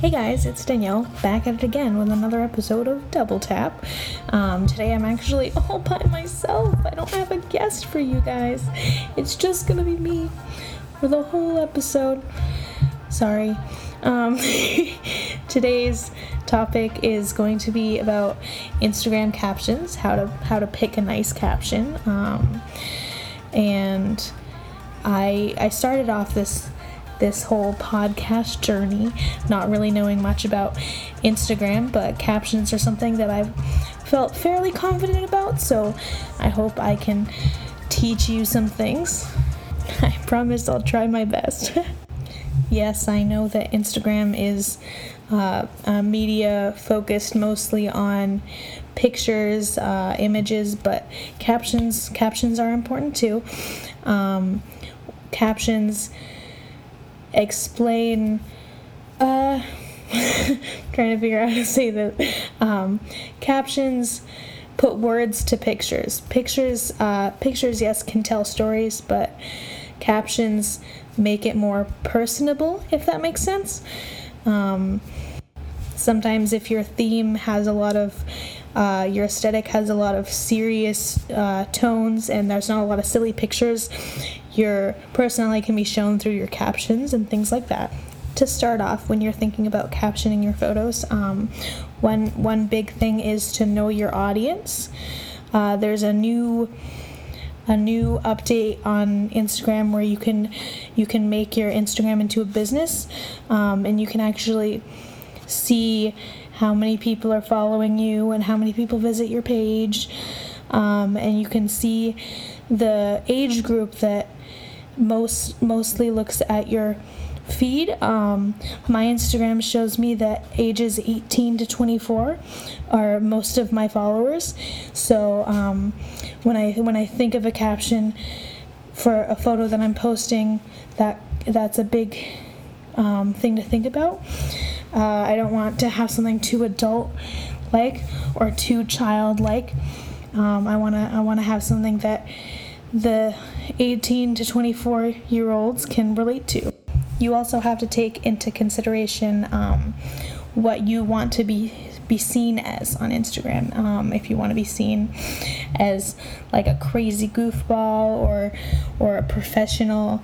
Hey guys, it's Danielle back at it again with another episode of Double Tap. Um, today I'm actually all by myself. I don't have a guest for you guys. It's just gonna be me for the whole episode. Sorry. Um, today's topic is going to be about Instagram captions, how to how to pick a nice caption, um, and I I started off this this whole podcast journey, not really knowing much about Instagram, but captions are something that I've felt fairly confident about, so I hope I can teach you some things. I promise I'll try my best. yes, I know that Instagram is uh, media focused mostly on pictures, uh, images, but captions captions are important too. Um, captions explain uh trying to figure out how to say that um, captions put words to pictures. Pictures uh, pictures yes can tell stories but captions make it more personable if that makes sense. Um, sometimes if your theme has a lot of uh, your aesthetic has a lot of serious uh, tones and there's not a lot of silly pictures your personality can be shown through your captions and things like that. To start off, when you're thinking about captioning your photos, um, one one big thing is to know your audience. Uh, there's a new a new update on Instagram where you can you can make your Instagram into a business, um, and you can actually see how many people are following you and how many people visit your page, um, and you can see the age group that most mostly looks at your feed. Um, my Instagram shows me that ages 18 to 24 are most of my followers. So um, when I when I think of a caption for a photo that I'm posting, that that's a big um, thing to think about. Uh, I don't want to have something too adult like or too child like. Um, I wanna I wanna have something that the 18 to 24 year olds can relate to. You also have to take into consideration um, what you want to be be seen as on Instagram. Um, if you want to be seen as like a crazy goofball or or a professional.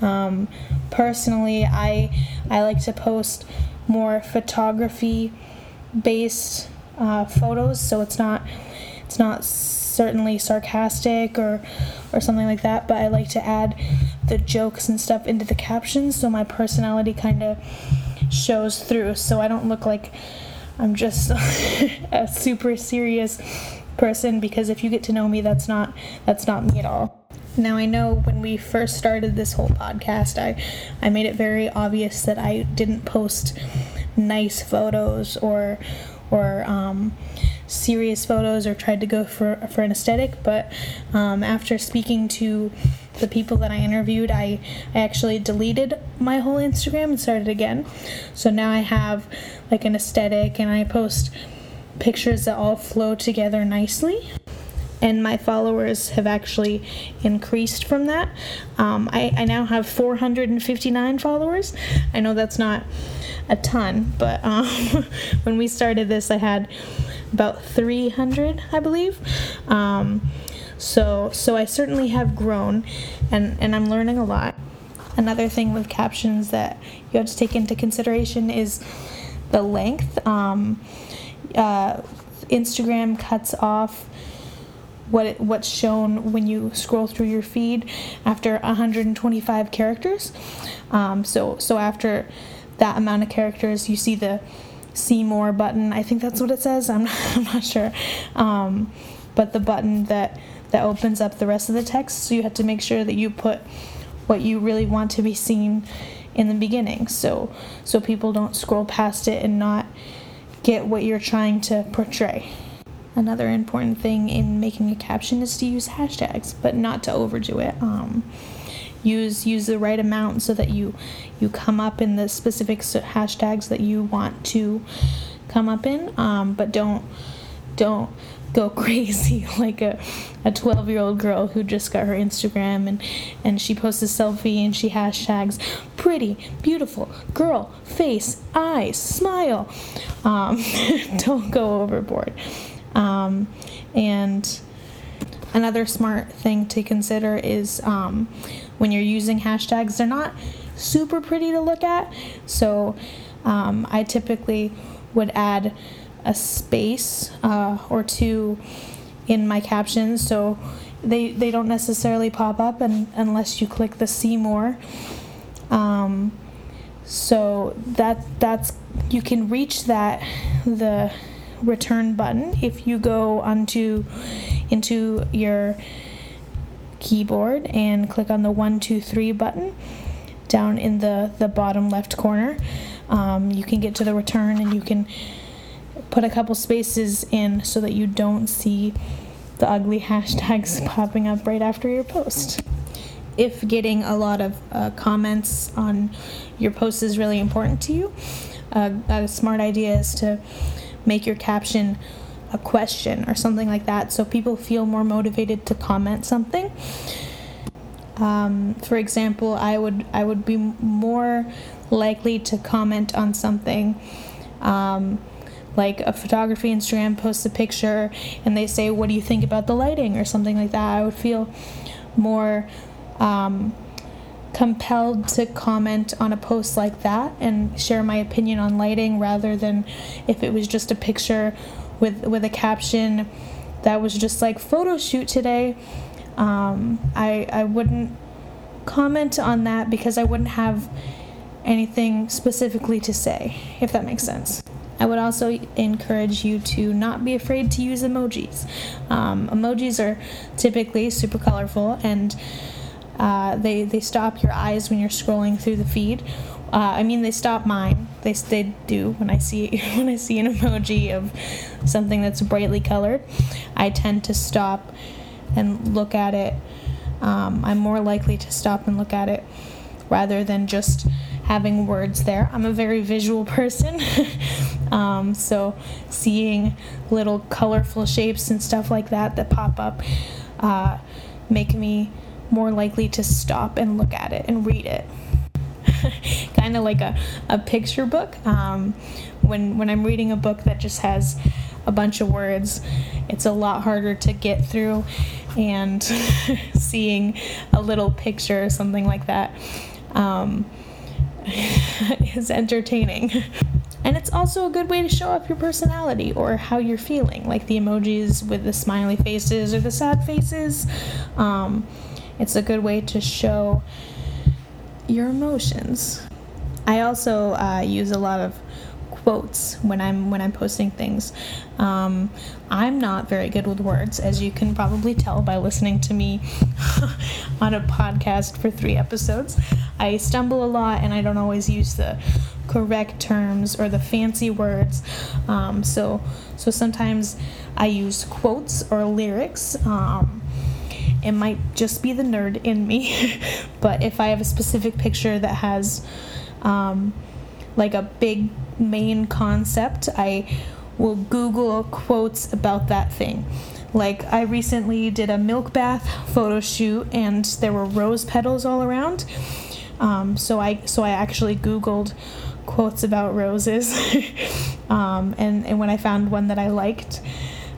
Um, personally, I I like to post more photography based uh, photos, so it's not it's not certainly sarcastic or or something like that, but I like to add the jokes and stuff into the captions so my personality kind of shows through so I don't look like I'm just a super serious person because if you get to know me that's not that's not me at all. Now I know when we first started this whole podcast I I made it very obvious that I didn't post nice photos or or um, serious photos or tried to go for for an aesthetic. But um, after speaking to the people that I interviewed, I, I actually deleted my whole Instagram and started again. So now I have like an aesthetic and I post pictures that all flow together nicely. And my followers have actually increased from that. Um, I, I now have 459 followers. I know that's not a ton, but um, when we started this, I had about 300, I believe. Um, so so I certainly have grown, and and I'm learning a lot. Another thing with captions that you have to take into consideration is the length. Um, uh, Instagram cuts off what it, what's shown when you scroll through your feed after 125 characters. Um, so so after that amount of characters, you see the see more button. I think that's what it says. I'm not, I'm not sure. Um, but the button that that opens up the rest of the text. So you have to make sure that you put what you really want to be seen in the beginning. So so people don't scroll past it and not get what you're trying to portray. Another important thing in making a caption is to use hashtags, but not to overdo it. Um, use use the right amount so that you you come up in the specific hashtags that you want to come up in. Um, but don't don't go crazy like a a 12 year old girl who just got her Instagram and and she posts a selfie and she hashtags pretty beautiful girl face eyes smile. Um, don't go overboard um, and another smart thing to consider is um, when you're using hashtags they're not super pretty to look at so um, I typically would add a space uh, or two in my captions so they, they don't necessarily pop up and, unless you click the see more. Um, so that that's you can reach that the return button if you go onto into your keyboard and click on the one two three button down in the the bottom left corner um, you can get to the return and you can put a couple spaces in so that you don't see the ugly hashtags popping up right after your post. If getting a lot of uh, comments on your post is really important to you, uh, a smart idea is to make your caption a question or something like that so people feel more motivated to comment something. Um, for example, I would I would be more likely to comment on something um, like a photography Instagram posts a picture and they say, What do you think about the lighting? or something like that. I would feel more um, compelled to comment on a post like that and share my opinion on lighting rather than if it was just a picture with, with a caption that was just like photo shoot today. Um, I, I wouldn't comment on that because I wouldn't have anything specifically to say, if that makes sense. I would also encourage you to not be afraid to use emojis. Um, emojis are typically super colorful and uh, they, they stop your eyes when you're scrolling through the feed. Uh, I mean, they stop mine. They, they do when I see when I see an emoji of something that's brightly colored. I tend to stop and look at it. Um, I'm more likely to stop and look at it rather than just having words there. I'm a very visual person, um, so seeing little colorful shapes and stuff like that that pop up uh, make me more likely to stop and look at it and read it. kind of like a, a picture book. Um, when, when I'm reading a book that just has a bunch of words, it's a lot harder to get through and seeing a little picture or something like that. Um, is entertaining. And it's also a good way to show off your personality or how you're feeling, like the emojis with the smiley faces or the sad faces. Um, it's a good way to show your emotions. I also uh, use a lot of quotes when I'm when I'm posting things. Um, I'm not very good with words, as you can probably tell by listening to me on a podcast for three episodes. I stumble a lot, and I don't always use the correct terms or the fancy words. Um, so so sometimes I use quotes or lyrics. Um, it might just be the nerd in me, but if I have a specific picture that has um, like a big main concept, I will Google quotes about that thing. Like, I recently did a milk bath photo shoot and there were rose petals all around. Um, so I so I actually Googled quotes about roses, um, and and when I found one that I liked,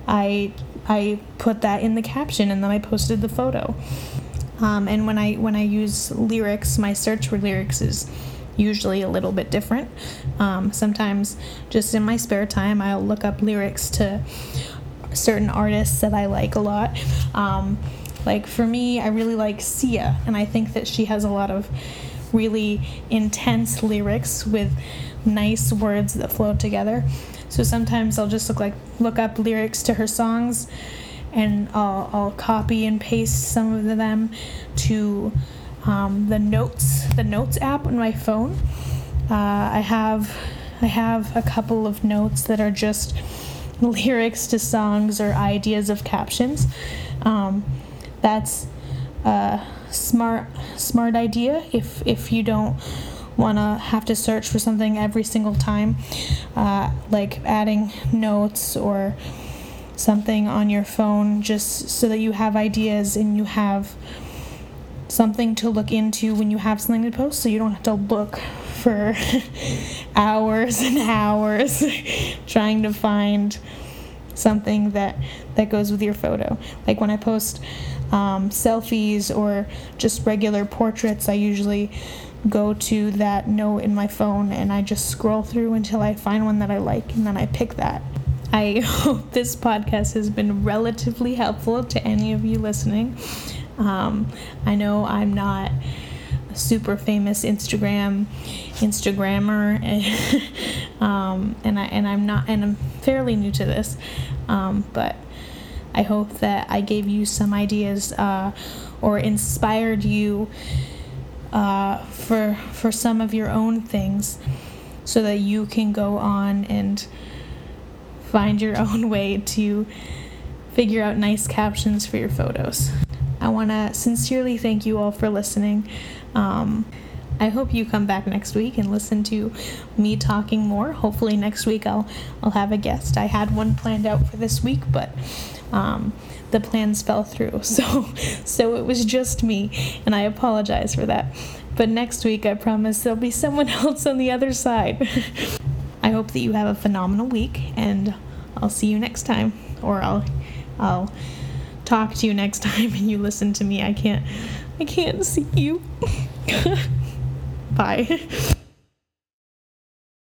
I I put that in the caption and then I posted the photo. Um, and when I when I use lyrics, my search for lyrics is usually a little bit different. Um, sometimes, just in my spare time, I'll look up lyrics to certain artists that I like a lot. Um, like for me, I really like Sia, and I think that she has a lot of really intense lyrics with nice words that flow together. So sometimes I'll just look like look up lyrics to her songs, and I'll, I'll copy and paste some of them to um, the notes the notes app on my phone. Uh, I have I have a couple of notes that are just lyrics to songs or ideas of captions. Um, that's a smart smart idea if if you don't want to have to search for something every single time, uh, like adding notes or something on your phone just so that you have ideas and you have something to look into when you have something to post so you don't have to look for hours and hours trying to find something that that goes with your photo. Like when i post um, selfies or just regular portraits i usually go to that note in my phone and i just scroll through until i find one that i like and then i pick that. I hope this podcast has been relatively helpful to any of you listening. Um, I know I'm not a super famous Instagram Instagrammer, um, and I and I'm not, and I'm fairly new to this, um, but I hope that I gave you some ideas uh, or inspired you uh, for for some of your own things, so that you can go on and find your own way to figure out nice captions for your photos. I want to sincerely thank you all for listening. Um, I hope you come back next week and listen to me talking more. Hopefully next week I'll I'll have a guest. I had one planned out for this week, but um, the plans fell through. So so it was just me, and I apologize for that. But next week I promise there'll be someone else on the other side. I hope that you have a phenomenal week, and I'll see you next time, or I'll I'll talk to you next time and you listen to me. I can't I can't see you. Bye.